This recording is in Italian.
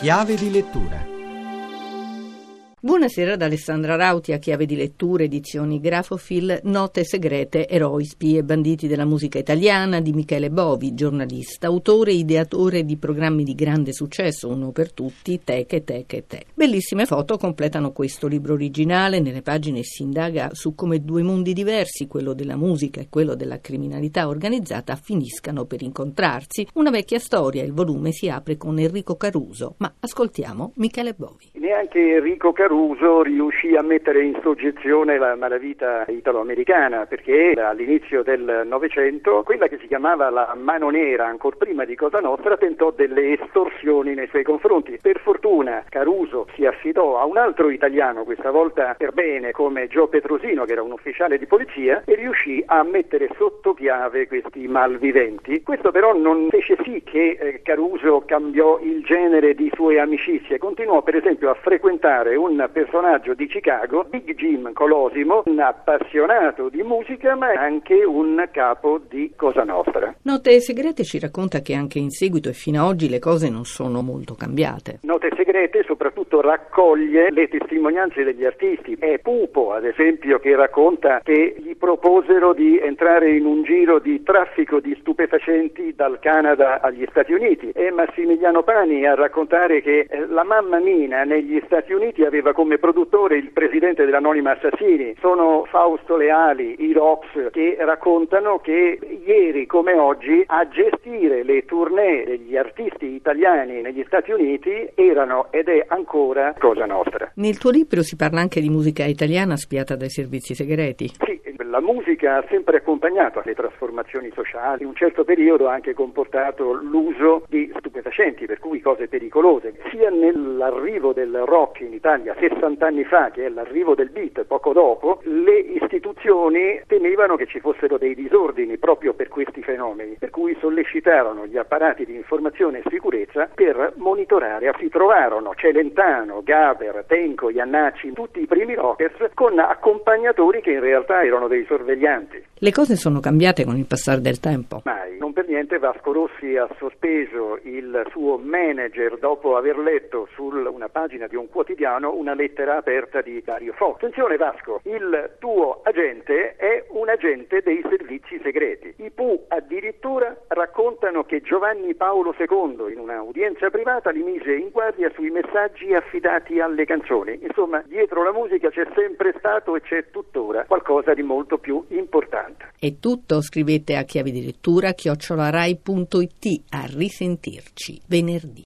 Chiave di lettura Buonasera da Alessandra Rauti a chiave di lettura, edizioni Grafofil, Note segrete, eroi, spie e banditi della musica italiana di Michele Bovi, giornalista, autore e ideatore di programmi di grande successo, uno per tutti, Teche, Teche, Te. Bellissime foto completano questo libro originale, nelle pagine si indaga su come due mondi diversi, quello della musica e quello della criminalità organizzata, finiscano per incontrarsi. Una vecchia storia, il volume si apre con Enrico Caruso, ma ascoltiamo Michele Bovi. Neanche Enrico Caruso Caruso riuscì a mettere in soggezione la malavita italo-americana perché all'inizio del Novecento quella che si chiamava la mano nera, ancora prima di Cosa Nostra, tentò delle estorsioni nei suoi confronti. Per fortuna Caruso si affidò a un altro italiano, questa volta per bene come Gio Petrosino, che era un ufficiale di polizia, e riuscì a mettere sotto chiave questi malviventi. Questo però non fece sì che eh, Caruso cambiò il genere di sue amicizie, continuò per esempio a frequentare un personaggio di Chicago, Big Jim Colosimo, un appassionato di musica ma anche un capo di Cosa Nostra. Note Segrete ci racconta che anche in seguito e fino ad oggi le cose non sono molto cambiate. Note Segrete soprattutto raccoglie le testimonianze degli artisti. È Pupo, ad esempio, che racconta che gli proposero di entrare in un giro di traffico di stupefacenti dal Canada agli Stati Uniti. È Massimiliano Pani a raccontare che eh, la mamma Mina negli Stati Uniti aveva aveva come produttore il presidente dell'Anonima Assassini, sono Fausto Leali, i Rox, che raccontano che ieri come oggi a gestire le tournée degli artisti italiani negli Stati Uniti erano ed è ancora cosa nostra. Nel tuo libro si parla anche di musica italiana spiata dai servizi segreti. Sì, la musica ha sempre accompagnato le trasformazioni sociali, in un certo periodo ha anche comportato l'uso di stupefacenti, per cui cose pericolose, sia nell'arrivo del rock in Italia 60 anni fa, che è l'arrivo del beat poco dopo, le istituzioni temevano che ci fossero dei disordini proprio per questi fenomeni, per cui sollecitarono gli apparati di informazione e sicurezza per monitorare. Si trovarono Celentano, Gaber, Tenco, Iannacci, tutti i primi rockers con accompagnatori che in realtà erano dei sorveglianti. Le cose sono cambiate con il passare del tempo. Mai. Non per niente Vasco Rossi ha sospeso il suo manager dopo aver letto su una pagina di un quotidiano una lettera aperta di Dario Fo. Attenzione Vasco, il tuo agente è un agente dei servizi segreti. I PU addirittura raccontano che Giovanni Paolo II in un'udienza privata li mise in guardia sui messaggi affidati alle canzoni. Insomma, dietro la musica c'è sempre stato e c'è tuttora qualcosa di molto più importante. È tutto, scrivete a chiave di lettura chiocciolarai.it a risentirci venerdì.